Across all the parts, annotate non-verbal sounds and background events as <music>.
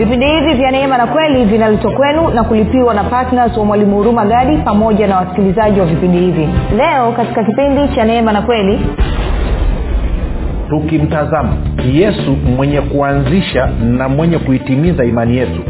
vipindi hivi vya neema na kweli vinaletwa kwenu na kulipiwa na ptns wa mwalimu huruma gadi pamoja na wasikilizaji wa vipindi hivi. Leo katika kipindi cha neema na kweli tukimtazama yesu mwenye kuanzisha na mwenye kuitimiza imani yetu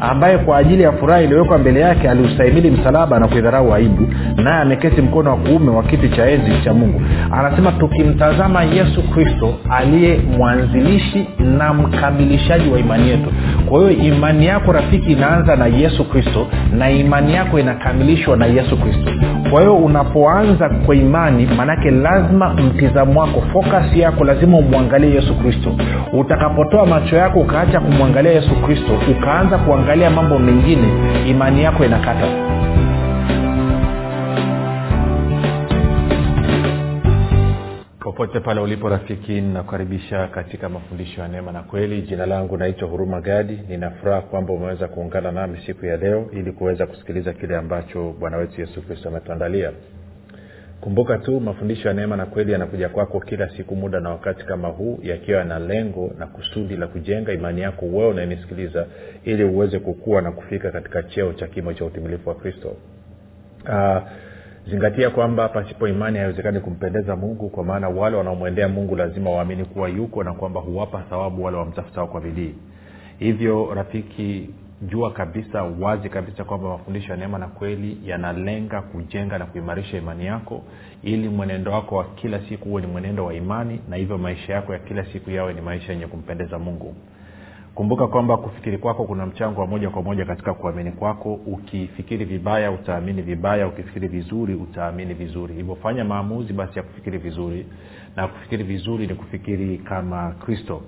ambaye kwa ajili ya furaha iliyowekwa mbele yake aliustahimili msalaba na kuidharau aibu naye ameketi mkono wa kuume wa kiti cha enzi cha mungu. Anasema tukimtazama yesu kristo aliye mwanzilishi na mkamilishaji wa imani yetu. Kwa hiyo imani yako rafiki inaanza na yesu kristo na imani yako inakamilishwa na yesu kristo. Kwa hiyo unapoanza kwa imani maanake lazima mtizamo wako focus yako lazima umwangalie yesu kristo. Utakapotoa macho yako ukaacha kumwangalia yesu kristo ukaanza kuangalia mambo mengine imani yako inakata. Popote pale ulipo rafiki ninakukaribisha katika mafundisho ya neema na kweli. Jina langu naitwa huruma gadi. Ninafuraha kwamba umeweza kuungana nami siku ya leo ili kuweza kusikiliza kile ambacho bwana wetu yesu kristo ametuandalia kumbuka tu mafundisho ya neema na kweli yanakuja kwako kila siku muda na wakati kama huu yakiwa na lengo na kusudi la kujenga imani yako wewe unayenisikiliza ili uweze kukua na kufika katika cheo cha kimo cha utimilifu wa kristo. Uh, zingatia kwamba pasipo imani haiwezekani kumpendeza mungu kwa maana wale wanaomwendea mungu lazima waamini kuwa yuko na kwamba huwapa thawabu wale wamtafutao kwa bidii. Hivyo rafiki jua kabisa wazi kabisa kwamba mafundisho ya neema na kweli yanalenga kujenga na kuimarisha imani yako ili mwenendo wako wa kila siku huwe ni mwenendo wa imani na hivyo maisha yako ya kila siku yawe ni maisha yenye kumpendeza mungu. Kumbuka kwamba kufikiri kwako kuna mchango wa moja kwa moja katika kuamini kwako. Ukifikiri vibaya utaamini vibaya. Ukifikiri vizuri utaamini vizuri. Hivyo fanya maamuzi basi ya kufikiri vizuri. Na kufikiri vizuri ni kufikiri kama kristo.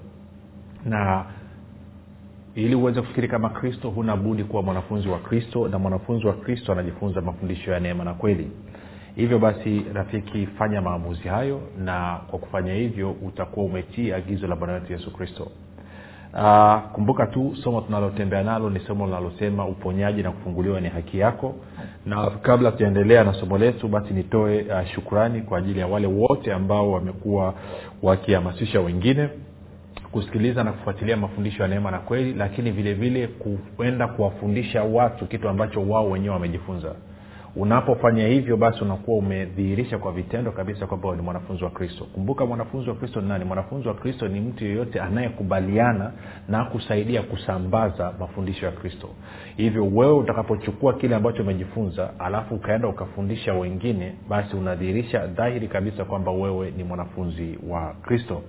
Na ili uweze kufikiri kama kristo huna budi kuwa mwanafunzi wa kristo na mwanafunzi wa kristo anajifunza mafundisho ya neema na kweli. Hivyo basi rafiki fanya maamuzi hayo na kwa kufanya hivyo utakuwa umetii agizo la bwana wetu yesu kristo. Uh, kumbuka tu somo tunalotembea nalo ni somo linalosema uponyaji na kufunguliwa ni haki yako. Na kabla tujaendelea na somo letu basi nitoe uh, shukrani kwa ajili ya wale wote ambao wamekuwa wakihamasisha wengine kusikiliza na kufuatilia mafundisho ya neema na kweli lakini vile vile kuenda kuwafundisha watu kitu ambacho wao wenyewe wamejifunza. Unapofanya hivyo basi unakuwa umedhihirisha kwa vitendo kabisa kwamba ni mwanafunzi wa kristo. Kumbuka mwanafunzi wa kristo ni nani? Mwanafunzi wa kristo ni mtu yeyote anayekubaliana na kusaidia kusambaza mafundisho ya kristo. Hivyo wewe utakapochukua kile ambacho umejifunza alafu ukaenda ukafundisha wengine basi unadhihirisha dhahiri kabisa kwamba wewe ni mwanafunzi wa kristo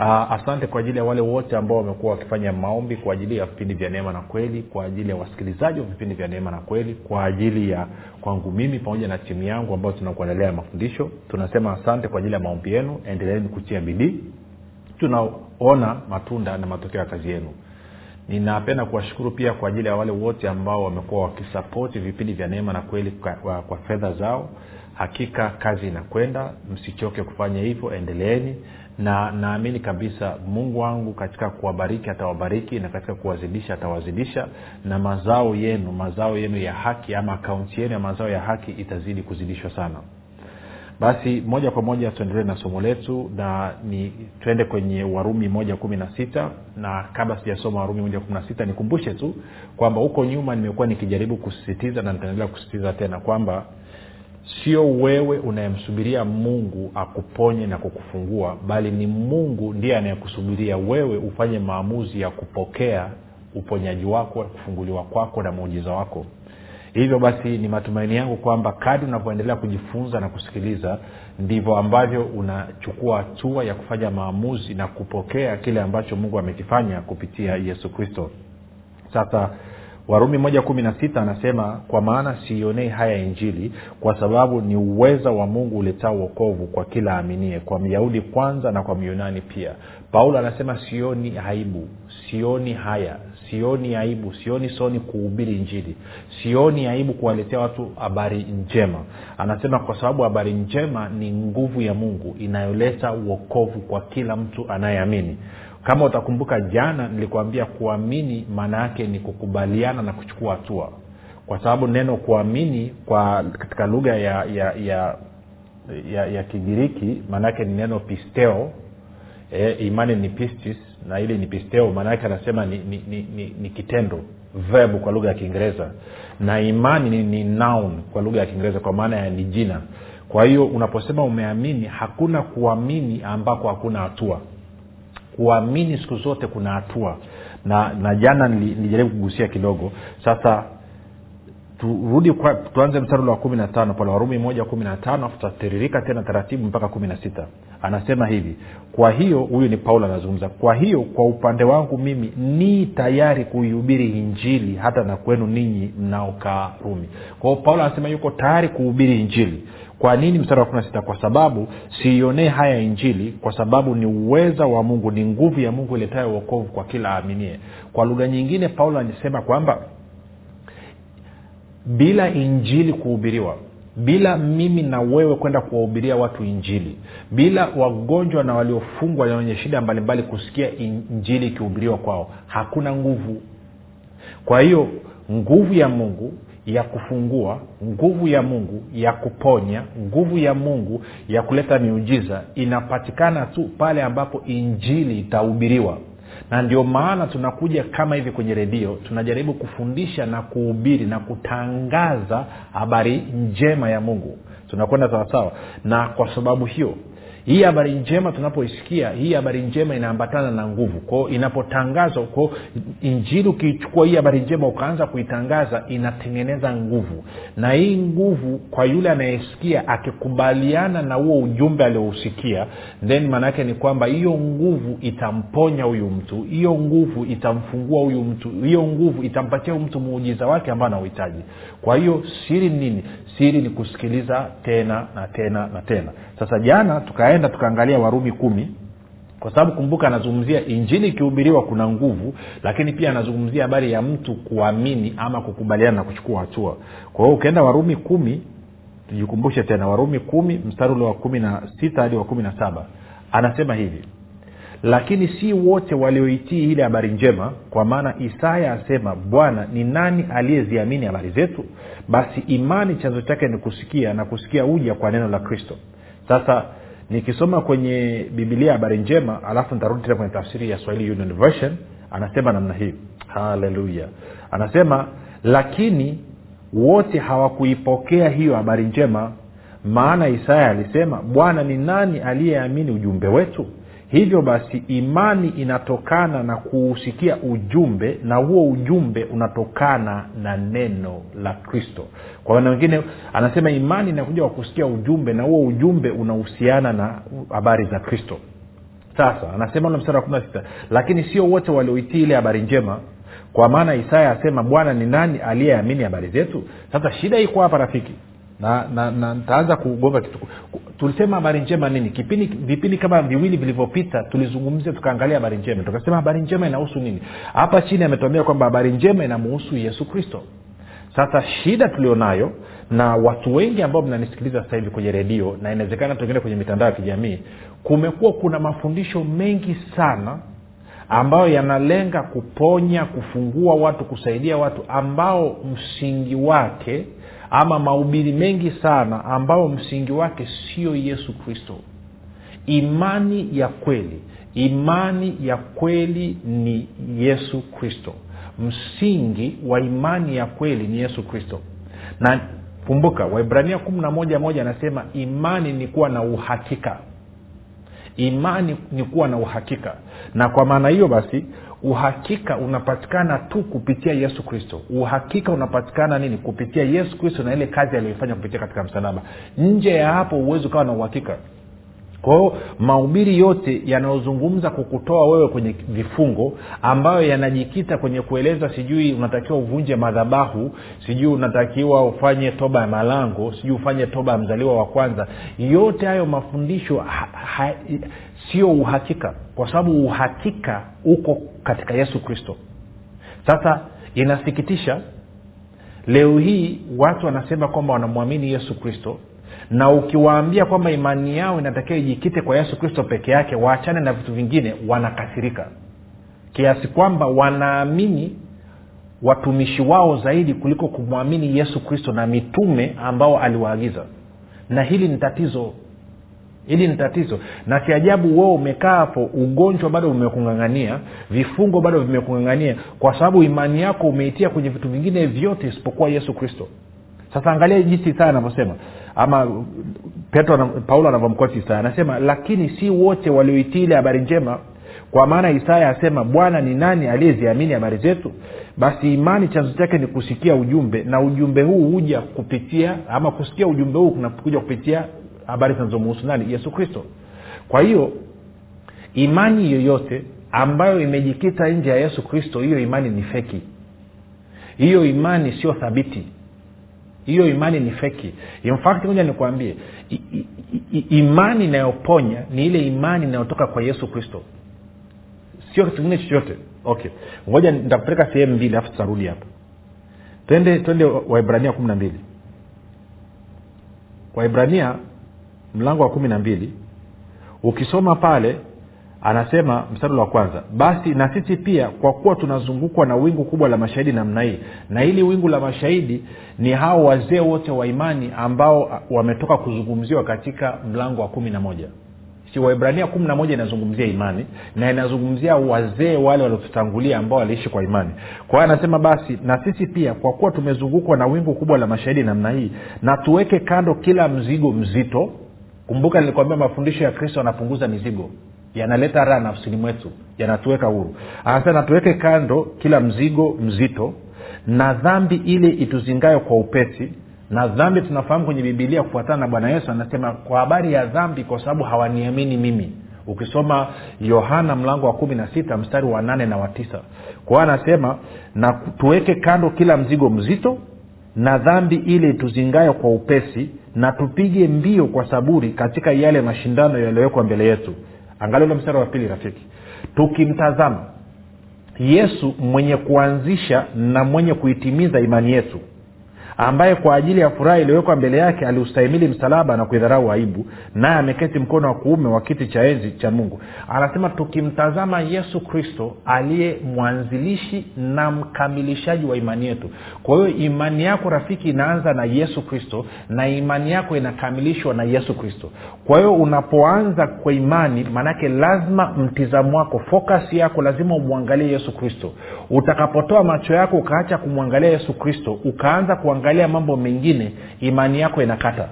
Uh, asante kwa ajili ya wale wote ambao wamekuwa wakifanya maombi kwa ajili ya vipindi vya neema na kweli kwa ajili ya wasikilizaji wa vipindi vya neema na kweli kwa ajili ya kwangu mimi pamoja na timu yangu ambao tunakuendelea mafundisho. Tunasema asante kwa ajili ya maombi yenu. Endeleeni kutia bidii. Tunaona matunda na matokeo ya kazi yenu. Ninapenda kuwashukuru pia kwa ajili ya wale wote ambao wamekuwa wakisapoti vipindi vya neema na kweli kwa, kwa fedha zao. Hakika kazi inakwenda. Msichoke kufanya hivyo. Endeleeni na naamini kabisa mungu wangu katika kuwabariki atawabariki na katika kuwazidisha atawazidisha. Na mazao yenu mazao yenu ya haki ama akaunti yenu ya mazao ya haki itazidi kuzidishwa sana. Basi moja kwa moja tuendelee na somo letu na ni twende kwenye warumi moja kumi na sita. Na kabla sijasoma warumi moja kumi na sita nikumbushe tu kwamba huko nyuma nimekuwa nikijaribu kusisitiza na nitaendelea kusisitiza tena kwamba sio wewe unayemsubiria mungu akuponye na kukufungua bali ni mungu ndiye anayekusubiria wewe ufanye maamuzi ya kupokea uponyaji wako kufunguliwa kwako na muujiza wako. Hivyo basi ni matumaini yangu kwamba kadi unavyoendelea kujifunza na kusikiliza ndivyo ambavyo unachukua hatua ya kufanya maamuzi na kupokea kile ambacho mungu amekifanya kupitia yesu kristo. Sasa warumi moja kumi na sita anasema kwa maana siionei haya injili kwa sababu ni uweza wa mungu uletao uokovu kwa kila aminie kwa myahudi kwanza na kwa myunani pia. Paulo anasema sioni aibu sioni haya sioni aibu sioni soni kuhubiri injili sioni aibu kuwaletea watu habari njema. Anasema kwa sababu habari njema ni nguvu ya mungu inayoleta uokovu kwa kila mtu anayeamini kama utakumbuka jana nilikuambia kuamini maana yake ni kukubaliana na kuchukua hatua. Kwa sababu neno kuamini kwa katika lugha ya ya ya ya, ya kigiriki maanaake ni neno pisteo. E, imani ni pistis na ili ni pisteo maanaake anasema ni, ni, ni, ni, ni kitendo verb kwa lugha ya kiingereza. Na imani ni, ni noun kwa lugha ya kiingereza kwa maana ya ni jina. Kwa hiyo unaposema umeamini hakuna kuamini ambako hakuna hatua kuamini siku zote kuna hatua. Na na jana nilijaribu kugusia kidogo. Sasa turudi kwa, tuanze mstari wa kumi na tano pale warumi moja kumi na tano afu tutatiririka tena taratibu mpaka kumi na sita. Anasema hivi kwa hiyo huyu ni paulo anazungumza kwa hiyo kwa upande wangu mimi ni tayari kuihubiri injili hata na kwenu ninyi mnaokaa rumi. Kwao paulo anasema yuko tayari kuhubiri injili kwa nini mstari wa kumi na sita? Kwa sababu siionee haya injili kwa sababu ni uweza wa mungu ni nguvu ya mungu iletayo uokovu kwa kila aaminie. Kwa lugha nyingine paulo anasema kwamba bila injili kuhubiriwa bila mimi na wewe kwenda kuwahubiria watu injili bila wagonjwa na waliofungwa na wenye shida mbalimbali kusikia injili ikihubiriwa kwao hakuna nguvu. Kwa hiyo nguvu ya mungu ya kufungua nguvu ya mungu ya kuponya nguvu ya mungu ya kuleta miujiza inapatikana tu pale ambapo injili itahubiriwa. Na ndio maana tunakuja kama hivi kwenye redio tunajaribu kufundisha na kuhubiri na kutangaza habari njema ya mungu. Tunakwenda sawasawa? Na kwa sababu hiyo hii habari njema tunapoisikia hii habari njema inaambatana na nguvu. Kwao inapotangazwa kwao injili ukiichukua hii habari njema ukaanza kuitangaza inatengeneza nguvu. Na hii nguvu kwa yule anayesikia akikubaliana na huo ujumbe aliousikia then maana yake ni kwamba hiyo nguvu itamponya huyu mtu hiyo nguvu itamfungua huyu mtu hiyo nguvu itampatia huyu mtu muujiza wake ambao anauhitaji. Kwa hiyo siri nini? Siri ni kusikiliza tena na tena na tena. Sasa jana tukaenda tukaangalia warumi kumi kwa sababu kumbuka anazungumzia injili ikihubiriwa kuna nguvu lakini pia anazungumzia habari ya mtu kuamini ama kukubaliana na kuchukua hatua. Kwa hiyo ukienda warumi kumi tujikumbushe tena warumi kumi mstari ule wa kumi na sita hadi wa kumi na saba anasema hivi lakini si wote walioitii ile habari njema kwa maana isaya asema bwana ni nani aliyeziamini habari zetu basi imani chanzo chake ni kusikia na kusikia uja kwa neno la kristo. Sasa nikisoma kwenye bibilia habari njema alafu nitarudi tena kwenye tafsiri ya swahili union version anasema namna hii. Haleluya anasema lakini wote hawakuipokea hiyo habari njema maana isaya alisema bwana ni nani aliyeamini ujumbe wetu hivyo basi imani inatokana na kuusikia ujumbe na huo ujumbe unatokana na neno la kristo. Kwa maana wengine anasema imani inakuja kwa kusikia ujumbe na huo ujumbe unahusiana na habari za kristo. Sasa anasema ule mstari wa kumi na sita lakini sio wote walioitii ile habari njema. Kwa maana isaya asema bwana ni nani aliyeamini habari zetu sasa shida iko hapa rafiki na na, na ntaanza kugonga kitu. Tulisema habari njema nini? Kipindi vipindi kama viwili vilivyopita tulizungumzia tukaangalia habari njema. Tukasema habari njema inahusu nini? Hapa chini ametuambia kwamba habari njema inamuhusu yesu kristo. Sasa shida tulionayo na watu wengi ambao mnanisikiliza sasa hivi kwenye redio na inawezekana tuengine kwenye mitandao ya kijamii kumekuwa kuna mafundisho mengi sana ambayo yanalenga kuponya kufungua watu kusaidia watu ambao msingi wake ama mahubiri mengi sana ambayo msingi wake sio yesu kristo. Imani ya kweli imani ya kweli ni yesu kristo. Msingi wa imani ya kweli ni yesu kristo. Na kumbuka waibrania kumi na moja moja anasema imani ni kuwa na uhakika. Imani ni kuwa na uhakika. Na kwa maana hiyo basi uhakika unapatikana tu kupitia yesu kristo. Uhakika unapatikana nini? Kupitia yesu kristo na ile kazi aliyoifanya kupitia katika msalaba. Nje ya hapo huwezi ukawa na uhakika kwahio mahubiri yote yanayozungumza kukutoa wewe kwenye vifungo ambayo yanajikita kwenye kueleza sijui unatakiwa uvunje madhabahu sijui unatakiwa ufanye toba ya malango sijui ufanye toba ya mzaliwa wa kwanza yote hayo mafundisho ha, ha, sio uhakika kwa sababu uhakika uko katika yesu kristo. Sasa inasikitisha leo hii watu wanasema kwamba wanamwamini yesu kristo na ukiwaambia kwamba imani yao inatakiwa ijikite kwa yesu kristo peke yake waachane na vitu vingine wanakasirika. Kiasi kwamba wanaamini watumishi wao zaidi kuliko kumwamini yesu kristo na mitume ambao aliwaagiza. Na hili ni tatizo. Hili ni tatizo. Na si ajabu wewe umekaa hapo ugonjwa bado umekungangania vifungo bado vimekungangania kwa sababu imani yako umeitia kwenye vitu vingine vyote isipokuwa yesu kristo. Sasa angalia jinsi saa anavyosema ama petro paulo anavyomkoti isaya anasema lakini si wote walioitii ile habari njema. Kwa maana isaya asema bwana ni nani aliyeziamini habari zetu? Basi imani chanzo chake ni kusikia ujumbe na ujumbe huu huja kupitia ama kusikia ujumbe huu kunakuja kupitia habari zinazomuhusu nani? Yesu kristo. Kwa hiyo imani yoyote ambayo imejikita nje ya yesu kristo hiyo imani ni feki. Hiyo imani sio thabiti hiyo imani ni feki. Infact moja nikuambie imani inayoponya ni ile imani inayotoka kwa yesu kristo. Sio kitu kingine chochote. Okay. Ngoja nitakupeleka sehemu mbili alafu tutarudi hapa. Twende twende waibrania kumi na mbili. Waibrania mlango wa kumi na mbili. Ukisoma pale anasema mstari wa kwanza basi na sisi pia kwa kuwa tunazungukwa na wingu kubwa la mashahidi namna hii na hili wingu la mashahidi ni hao wazee wote wa imani ambao wametoka kuzungumziwa katika mlango wa kumi na moja. Si waibrania kumi na moja inazungumzia imani na inazungumzia wazee wale waliotutangulia ambao waliishi kwa imani. Kwa hiyo anasema basi na sisi pia kwa kuwa tumezungukwa na wingu kubwa la mashahidi namna hii na tuweke kando kila mzigo mzito. Kumbuka nilikwambia mafundisho ya kristo yanapunguza mizigo yanaleta raha nafsini mwetu yanatuweka huru. Anasema natuweke kando kila mzigo mzito na dhambi ile ituzingayo kwa upesi na dhambi tunafahamu kwenye bibilia kufuatana na bwana yesu anasema kwa habari ya dhambi kwa sababu hawaniamini mimi. Ukisoma yohana mlango wa kumi na sita mstari wa nane na wa tisa. Kwa anasema na tuweke kando kila mzigo mzito na dhambi ile tuzingayo kwa upesi na tupige mbio kwa saburi katika yale mashindano yaliyowekwa mbele yetu angalia ule mstari wa pili rafiki. Tukimtazama yesu mwenye kuanzisha na mwenye kuitimiza imani yetu ambaye kwa ajili ya furaha iliyowekwa mbele yake aliustahimili msalaba na kuidharau aibu naye ameketi mkono wa kuume wa kiti cha enzi cha mungu. Anasema tukimtazama yesu kristo aliye mwanzilishi na mkamilishaji wa imani yetu. Kwa hiyo imani yako rafiki inaanza na yesu kristo na imani yako inakamilishwa na yesu kristo. Kwa hiyo unapoanza kwa imani maanake lazima mtizamo wako fokasi yako lazima umwangalie yesu kristo. Utakapotoa macho yako ukaacha kumwangalia yesu kristo ukaanza kuangalia mambo mengine imani yako inakata.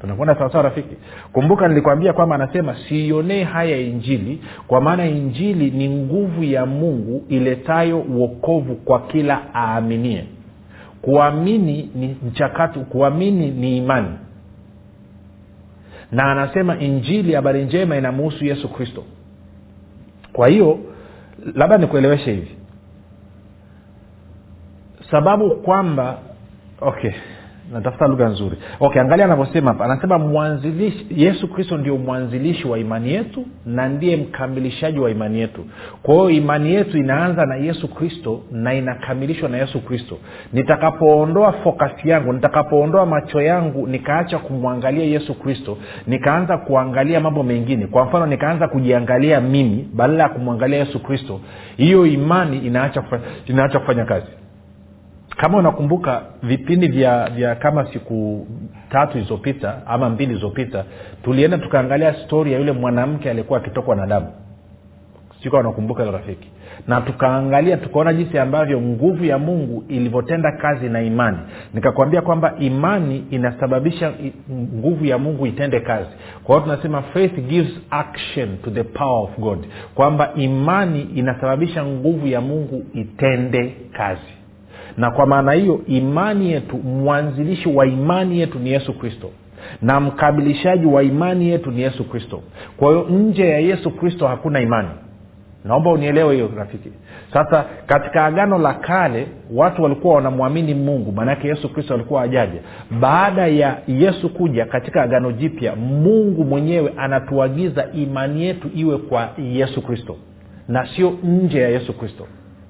Tunakwenda sawasawa rafiki? Kumbuka nilikwambia kwamba anasema siionee haya injili kwa maana injili ni nguvu ya mungu iletayo uokovu kwa kila aaminie. Kuamini ni mchakato kuamini ni imani. Na anasema injili habari njema inamuhusu yesu kristo. Kwa hiyo labda nikueleweshe hivi sababu kwamba okay natafuta lugha nzuri. Okay angalia anavyosema hapa. Anasema mwanzilishi yesu kristo ndio mwanzilishi wa imani yetu na ndiye mkamilishaji wa imani yetu. Kwa hiyo imani yetu inaanza na yesu kristo na inakamilishwa na yesu kristo. Nitakapoondoa fokasi yangu nitakapoondoa macho yangu nikaacha kumwangalia yesu kristo nikaanza kuangalia mambo mengine. Kwa mfano nikaanza kujiangalia mimi badala ya kumwangalia yesu kristo hiyo imani inaacha kufanya, inaacha kufanya kazi kama unakumbuka vipindi vya vya kama siku tatu zilizopita ama mbili zilizopita tulienda tukaangalia stori ya yule mwanamke aliyekuwa akitokwa na damu. Sikuwa unakumbuka hilo rafiki. Na tukaangalia tukaona jinsi ambavyo nguvu ya mungu ilivyotenda kazi na imani. Nikakwambia kwamba imani inasababisha nguvu ya mungu itende kazi. Kwa hiyo tunasema faith gives action to the power of god. Kwamba imani inasababisha nguvu ya mungu itende kazi na kwa maana hiyo imani yetu mwanzilishi wa imani yetu ni yesu kristo. Na mkamilishaji wa imani yetu ni yesu kristo. Kwa hiyo nje ya yesu kristo hakuna imani. Naomba unielewe hiyo rafiki. Sasa katika agano la kale watu walikuwa wanamwamini mungu. Maanake yesu kristo alikuwa ajaja baada ya yesu kuja katika agano jipya mungu mwenyewe anatuagiza imani yetu iwe kwa yesu kristo. Na sio nje ya yesu kristo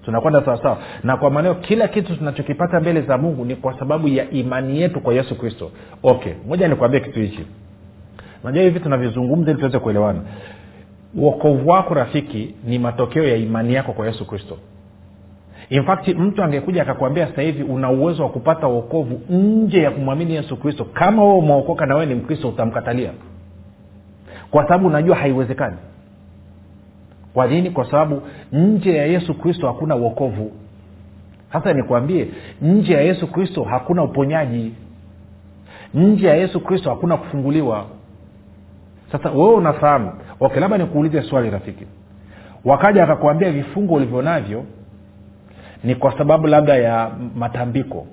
tunakwenda sawasawa na kwa maanao kila kitu tunachokipata mbele za mungu ni kwa sababu ya imani yetu kwa yesu kristo. Okay moja nikuambia kitu hichi. Najua hivi tunavizungumza ili tuweze kuelewana. Uokovu wako rafiki ni matokeo ya imani yako kwa yesu kristo. Infacti mtu angekuja akakwambia sasa hivi una uwezo wa kupata uokovu nje ya kumwamini yesu kristo. Kama wewe umeokoka na wewe ni mkristo utamkatalia. Kwa sababu unajua haiwezekani kwa nini? Kwa sababu nje ya yesu kristo hakuna uokovu sasa nikwambie nje ya yesu kristo hakuna uponyaji. Nje ya yesu kristo hakuna kufunguliwa. Sasa wewe unafahamu? Okay labda nikuulize swali rafiki. Wakaja akakuambia vifungo ulivyo navyo ni kwa sababu labda ya matambiko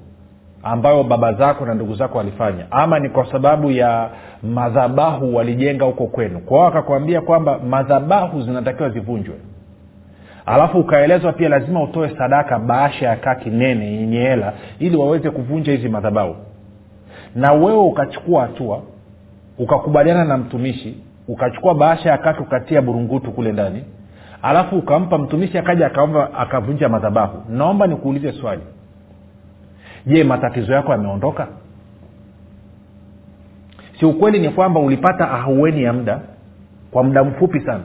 ambayo baba zako na ndugu zako walifanya. Ama ni kwa sababu ya madhabahu walijenga huko kwenu. Kwao akakwambia kwamba madhabahu zinatakiwa zivunjwe. Alafu ukaelezwa pia lazima utoe sadaka baasha ya kaa kinene yenye hela ili waweze kuvunja hizi madhabahu. Na wewe ukachukua hatua ukakubaliana na mtumishi ukachukua baasha ya kaki ukatia burungutu kule ndani. Alafu ukampa mtumishi akaja akavunja madhabahu. Naomba nikuulize swali je matatizo yako yameondoka? Si ukweli ni kwamba ulipata ahueni ya muda kwa muda mfupi sana.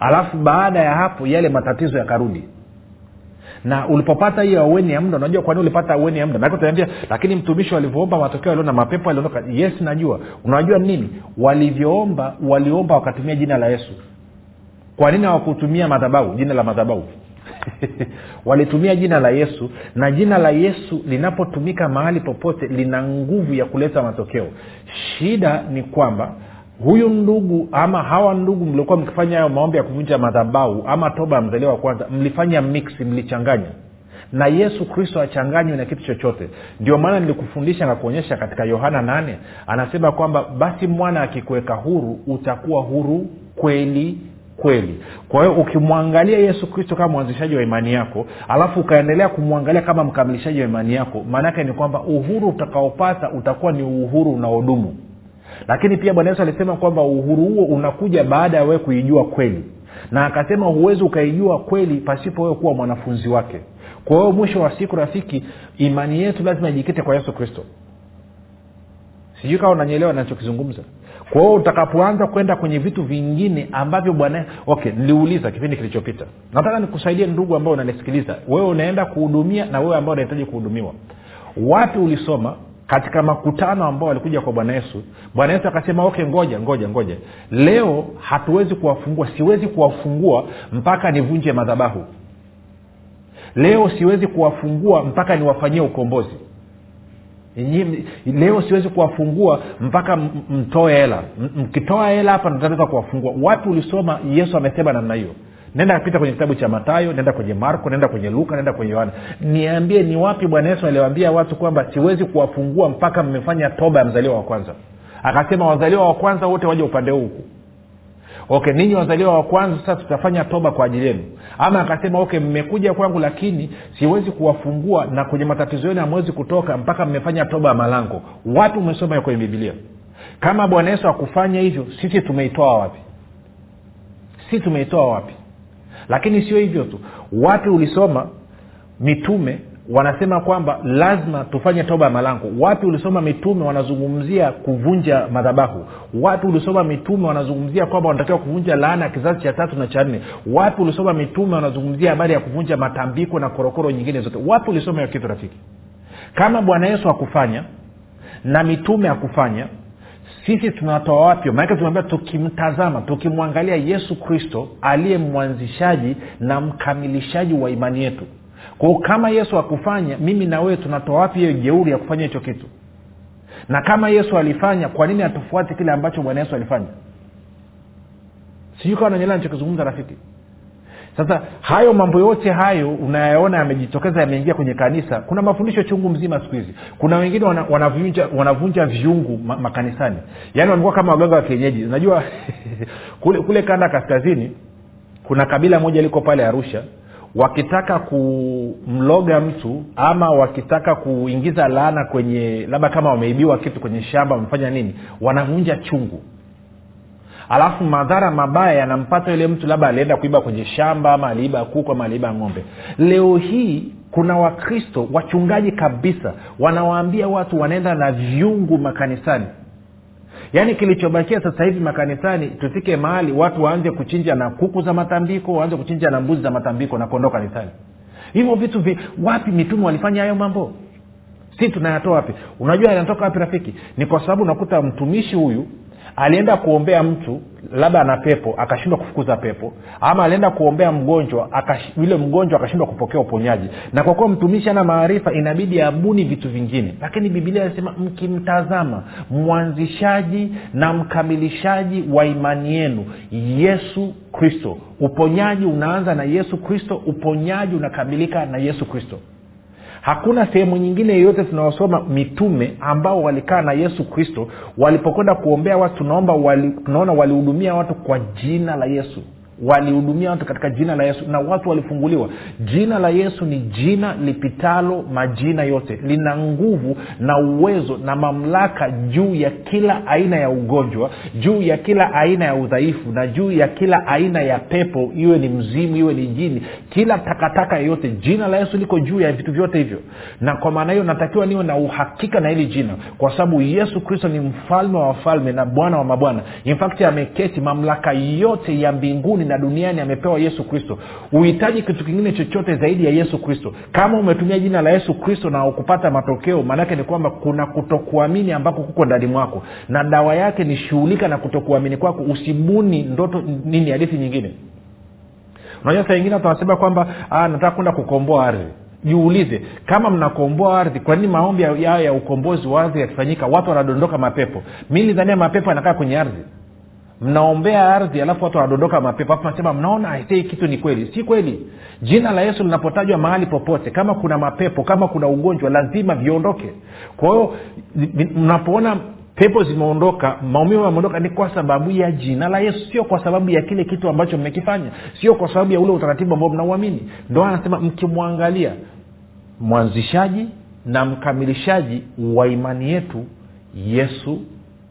Alafu baada ya hapo yale matatizo yakarudi. Na ulipopata hiyo aueni ya muda unajua kwa ulipata aueni ya muda? Maake utaniambia lakini mtumishi walivyoomba matokeo aliona mapepo aliondoka yes najua. Unajua nini? Walivyoomba waliomba wakatumia jina la yesu. Kwa nini hawakutumia madhabahu jina la madhabahu <laughs> walitumia jina la yesu na jina la yesu linapotumika mahali popote lina nguvu ya kuleta matokeo. Shida ni kwamba huyu ndugu ama hawa ndugu mliokuwa mkifanya hayo maombi ya kuvunja madhabau ama toba ya mzaliwa wa kwanza mlifanya mix mlichanganya. Na yesu kristo achanganywe na kitu chochote. Ndio maana nilikufundisha na kuonyesha katika yohana nane anasema kwamba basi mwana akikuweka huru utakuwa huru kweli kweli. Kwa hiyo ukimwangalia yesu kristo kama mwanzishaji wa imani yako alafu ukaendelea kumwangalia kama mkamilishaji wa imani yako maanaake ni kwamba uhuru utakaopata utakuwa ni uhuru unaodumu. Lakini pia bwana yesu alisema kwamba uhuru huo unakuja baada ya wewe kuijua kweli. Na akasema huwezi ukaijua kweli pasipo wewe kuwa mwanafunzi wake. Kwa hiyo mwisho wa siku rafiki imani yetu lazima ijikite kwa yesu kristo. Sijui kawa unanyelewa nachokizungumza kwa hiyo utakapoanza kwenda kwenye vitu vingine ambavyo bwana okay niliuliza kipindi kilichopita. Nataka nikusaidie ndugu ambao unanisikiliza. Wewe unaenda kuhudumia na wewe ambao unahitaji kuhudumiwa. Wapi ulisoma? Katika makutano ambao walikuja kwa bwana yesu bwana yesu akasema okay ngoja ngoja ngoja. Leo hatuwezi kuwafungua siwezi kuwafungua mpaka nivunje madhabahu. Leo siwezi kuwafungua mpaka niwafanyie ukombozi leo siwezi kuwafungua mpaka mtoe hela. Mkitoa hela hapa nataweza kuwafungua. Wapi ulisoma yesu amesema namna hiyo. Nenda pita kwenye kitabu cha matayo nenda kwenye marko nenda kwenye luka nenda kwenye yohana. Niambie ni wapi bwana yesu aliwaambia watu kwamba siwezi kuwafungua mpaka mmefanya toba ya mzaliwa wa kwanza? Akasema wazaliwa wa kwanza wote waje upande huu okay ninyi wazaliwa wa kwanza sasa tutafanya toba kwa ajili yenu. Ama akasema okay mmekuja kwangu lakini siwezi kuwafungua na kwenye matatizo yenu hamwezi kutoka mpaka mmefanya toba ya malango. Wapi umesoma kwenye bibilia kama bwana yesu akufanya hivyo sisi tumeitoa wapi? Sisi tumeitoa wapi? Lakini sio hivyo tu. Wapi ulisoma mitume wanasema kwamba lazima tufanye toba ya malango. Wapi ulisoma mitume wanazungumzia kuvunja madhabahu? Wapi ulisoma mitume wanazungumzia kwamba wanatakiwa kuvunja laana ya kizazi cha tatu na cha nne? Wapi ulisoma mitume wanazungumzia habari ya kuvunja matambiko na korokoro nyingine zote? Wapi ulisoma hiyo kitu rafiki? Kama bwana yesu akufanya na mitume akufanya sisi tunatoa wapi? Maanake tumeambia tukimtazama tukimwangalia yesu kristo aliye mwanzishaji na mkamilishaji wa imani yetu kwao kama yesu akufanya mimi na wewe tunatoa wapi hiyo jeuri ya kufanya hicho kitu? Na kama yesu alifanya kwa nini hatufuati kile ambacho bwana yesu alifanya? Sijui kawa nanyelea nichokizungumza rafiki. Sasa hayo mambo yote hayo unayaona yamejitokeza yameingia kwenye kanisa. Kuna mafundisho chungu mzima siku hizi. Kuna wengine wana, wanavunja, wanavunja viungu ma, makanisani. Yaani wamekuwa kama waganga wa kienyeji. Unajua <laughs> kule, kule kanda kaskazini kuna kabila moja liko pale arusha wakitaka kumloga mtu ama wakitaka kuingiza laana kwenye labda kama wameibiwa kitu kwenye shamba wamefanya nini wanavunja chungu. Alafu madhara mabaya yanampata yule mtu labda alienda kuiba kwenye shamba ama aliiba kuku ama aliiba ng'ombe. Leo hii kuna wakristo wachungaji kabisa wanawaambia watu wanaenda na vyungu makanisani yaani kilichobakia sasa hivi makanisani tufike mahali watu waanze kuchinja na kuku za matambiko waanze kuchinja na mbuzi za matambiko na kuondoa kanisani. Hivyo vitu vi, wapi mitume walifanya hayo mambo? Si tunayatoa wapi? Unajua yanatoka wapi rafiki? Ni kwa sababu unakuta mtumishi huyu alienda kuombea mtu labda ana pepo akashindwa kufukuza pepo ama alienda kuombea mgonjwa yule mgonjwa akashindwa kupokea uponyaji. Na kwa kuwa mtumishi ana maarifa inabidi abuni vitu vingine. Lakini bibilia inasema mkimtazama mwanzishaji na mkamilishaji wa imani yenu yesu kristo. Uponyaji unaanza na yesu kristo uponyaji unakamilika na yesu kristo hakuna sehemu nyingine yoyote tunaosoma mitume ambao walikaa na yesu kristo walipokwenda kuombea watu tunaomba wali, tunaona walihudumia watu kwa jina la yesu walihudumia watu katika jina la yesu na watu walifunguliwa. Jina la yesu ni jina lipitalo majina yote lina nguvu na uwezo na mamlaka juu ya kila aina ya ugonjwa juu ya kila aina ya udhaifu na juu ya kila aina ya pepo iwe ni mzimu iwe ni jini kila takataka yeyote jina la yesu liko juu ya vitu vyote hivyo. Na kwa maana hiyo natakiwa niwe na uhakika na hili jina kwa sababu yesu kristo ni mfalme wa wafalme na bwana wa mabwana. Infakti ameketi mamlaka yote ya mbinguni na duniani amepewa yesu kristo. Uhitaji kitu kingine chochote zaidi ya yesu kristo. Kama umetumia jina la yesu kristo na ukupata matokeo maanake ni kwamba kuna kutokuamini ambako kuko ndani mwako. Na dawa yake ni shughulika na kutokuamini kwako. Usibuni ndoto nini hadithi nyingine. Unajua saa ingine watu kwamba "Ah, nataka kwenda kukomboa ardhi. Jiulize kama mnakomboa ardhi kwa nini maombi yao ya, ya ukombozi wa ardhi yakifanyika watu wanadondoka mapepo? Mi nidhania mapepo yanakaa kwenye ardhi mnaombea ardhi alafu watu wanadondoka mapepo alafu nasema mnaona hii kitu ni kweli. Si kweli. Jina la yesu linapotajwa mahali popote kama kuna mapepo kama kuna ugonjwa lazima viondoke. Kwa hiyo mnapoona pepo zimeondoka maumivu yameondoka ni kwa sababu ya jina la yesu sio kwa sababu ya kile kitu ambacho mmekifanya sio kwa sababu ya ule utaratibu ambao mnauamini. Ndo anasema mkimwangalia mwanzishaji na mkamilishaji wa imani yetu yesu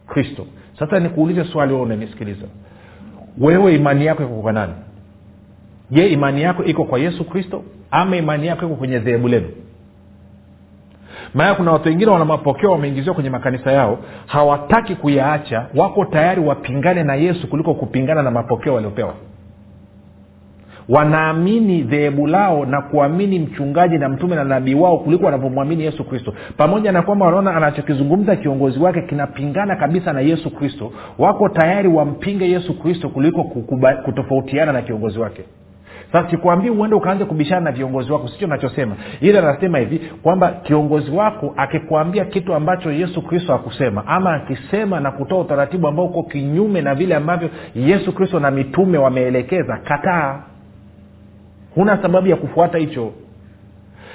kristo sasa nikuulize swali wewe unanisikiliza. Wewe imani yako iko kwa nani? Je imani yako iko kwa yesu kristo ama imani yako iko kwenye dhehebu lenu? Maana kuna watu wengine wana mapokeo wameingiziwa kwenye makanisa yao hawataki kuyaacha wako tayari wapingane na yesu kuliko kupingana na mapokeo waliopewa wanaamini dhehebu lao na kuamini mchungaji na mtume na nabii wao kuliko wanavyomwamini yesu kristo. Pamoja na kwamba wanaona anachokizungumza kiongozi wake kinapingana kabisa na yesu kristo wako tayari wampinge yesu kristo kuliko kukuba, kutofautiana na kiongozi wake. Sasa sikwambii uende ukaanze kubishana na viongozi wako sicho nachosema. Ila anasema hivi kwamba kiongozi wako akikwambia kitu ambacho yesu kristo akusema ama akisema na kutoa utaratibu ambao uko kinyume na vile ambavyo yesu kristo na mitume wameelekeza kataa huna sababu ya kufuata hicho.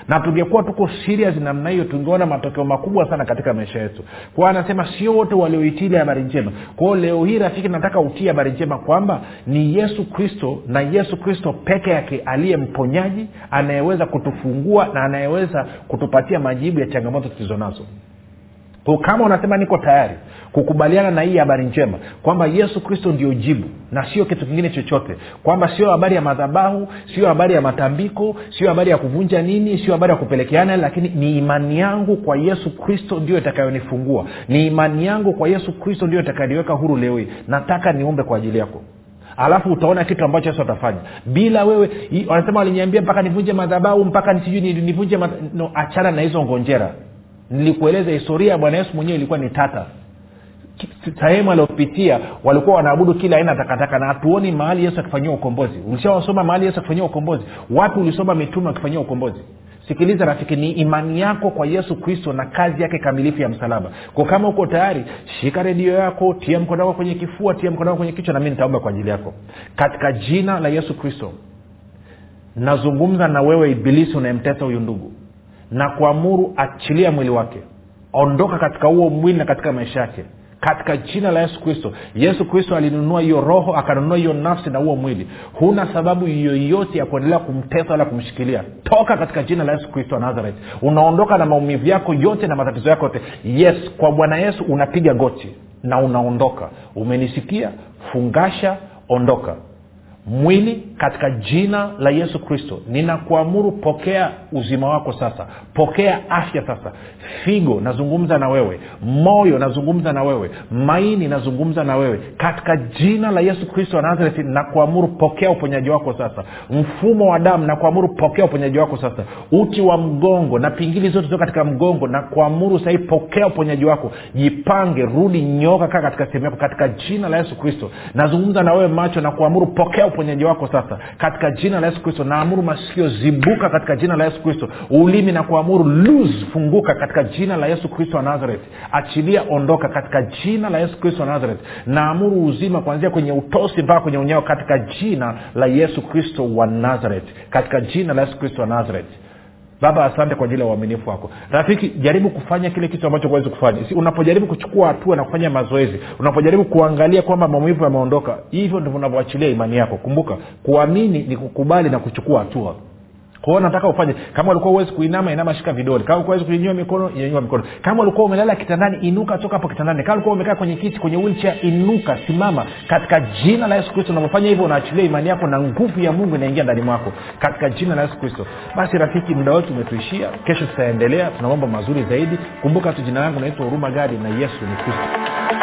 Na tungekuwa tuko serious namna hiyo tungeona matokeo makubwa sana katika maisha yetu. Kwao anasema sio wote walioitili habari njema. Kwao leo hii rafiki nataka utie habari njema kwamba ni yesu kristo na yesu kristo peke yake aliye mponyaji anayeweza kutufungua na anayeweza kutupatia majibu ya changamoto tulizo nazo kama unasema niko tayari kukubaliana na hii habari njema kwamba yesu kristo ndio jibu na sio kitu kingine chochote kwamba sio habari ya madhabahu sio habari ya matambiko sio habari ya kuvunja nini sio habari ya kupelekeana lakini ni imani yangu kwa yesu kristo ndio itakayonifungua. Ni imani yangu kwa yesu kristo ndio itakayoniweka huru leo hii. Nataka niombe kwa ajili yako. Alafu utaona kitu ambacho yesu atafanya. Bila wewe wanasema waliniambia mpaka nivunje madhabahu mpaka nisijui nivunje no, achana na hizo ngonjera nilikueleza historia ya bwana yesu mwenyewe ilikuwa ni tata. Sehemu aliopitia walikuwa wanaabudu kila aina takataka na hatuoni mahali yesu akifanyia ukombozi. Ulishawasoma mahali yesu akifanyia ukombozi? Wapi ulisoma mitume akifanyia ukombozi? Sikiliza rafiki ni imani yako kwa yesu kristo na kazi yake kamilifu ya msalaba. Kwa kama uko tayari shika redio yako tia mkono wako kwenye kifua tia mkono wako kwenye kichwa na mi nitaomba kwa ajili yako. Katika jina la yesu kristo nazungumza na wewe ibilisi unayemtesa huyu ndugu na kuamuru achilia mwili wake. Ondoka katika huo mwili na katika maisha yake. Katika jina la yesu kristo. Yesu kristo alinunua hiyo roho akanunua hiyo nafsi na huo mwili. Huna sababu yoyote ya kuendelea kumtesa wala kumshikilia. Toka katika jina la yesu kristo wa nazareth. Unaondoka na maumivu yako yote na matatizo yako yote. Yes kwa bwana yesu unapiga goti na unaondoka. Umenisikia? Fungasha ondoka. Mwili katika jina la yesu kristo. Ninakuamuru pokea uzima wako sasa. Pokea afya sasa. Figo nazungumza na wewe. Moyo nazungumza na wewe. Maini nazungumza na wewe. Katika jina la yesu kristo wa nazareti nakuamuru pokea uponyaji wako sasa. Mfumo wa damu nakuamuru pokea uponyaji wako sasa. Uti wa mgongo na pingili zote zio katika mgongo nakuamuru sahii pokea uponyaji wako. Jipange rudi nyoka kaa katika sehemu yako. Katika jina la yesu kristo. Nazungumza na wewe macho nakuamuru pokea uponyaji wako sasa katika jina la yesu kristo naamuru masikio zibuka katika jina la yesu kristo. Ulimi na kuamuru lose funguka katika jina la yesu kristo wa nazareth. Achilia ondoka katika jina la yesu kristo wa nazareth. Naamuru uzima kuanzia kwenye utosi mpaka kwenye unyao katika jina la yesu kristo wa nazareth. Katika jina la yesu kristo wa nazareth baba asante kwa ajili ya uaminifu wako. Rafiki jaribu kufanya kile kitu ambacho huwezi kufanya. Si unapojaribu kuchukua hatua na kufanya mazoezi unapojaribu kuangalia kwamba maumivu yameondoka hivyo ndivyo unavyoachilia imani yako. Kumbuka kuamini ni kukubali na kuchukua hatua kwao nataka ufanye. Kama ulikuwa huwezi kuinama inama shika vidole. Kama ulikuwa kuinyua mikono nyanyua mikono. Kama ulikuwa umelala kitandani inuka toka hapo kitandani. Kama ulikuwa umekaa kwenye kiti kwenye wheelchair inuka simama. Katika jina la yesu kristo unavyofanya hivyo unaachilia imani yako na nguvu ya mungu inaingia ndani mwako. Katika jina la yesu kristo. Basi rafiki muda wetu umetuishia. Kesho tutaendelea. Tuna mambo mazuri zaidi. Kumbuka tu jina langu naitwa huruma gadi na yesu ni kristo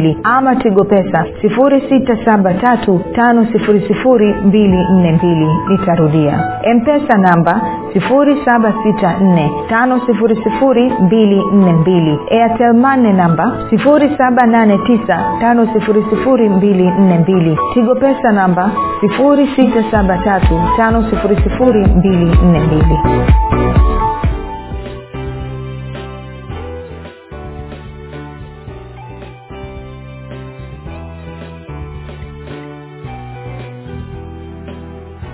7895242 ama tigo pesa 6735242 nitarudia. Mpesa namba 7645242 airtelmane namba 7895242 tigo pesa namba 6735242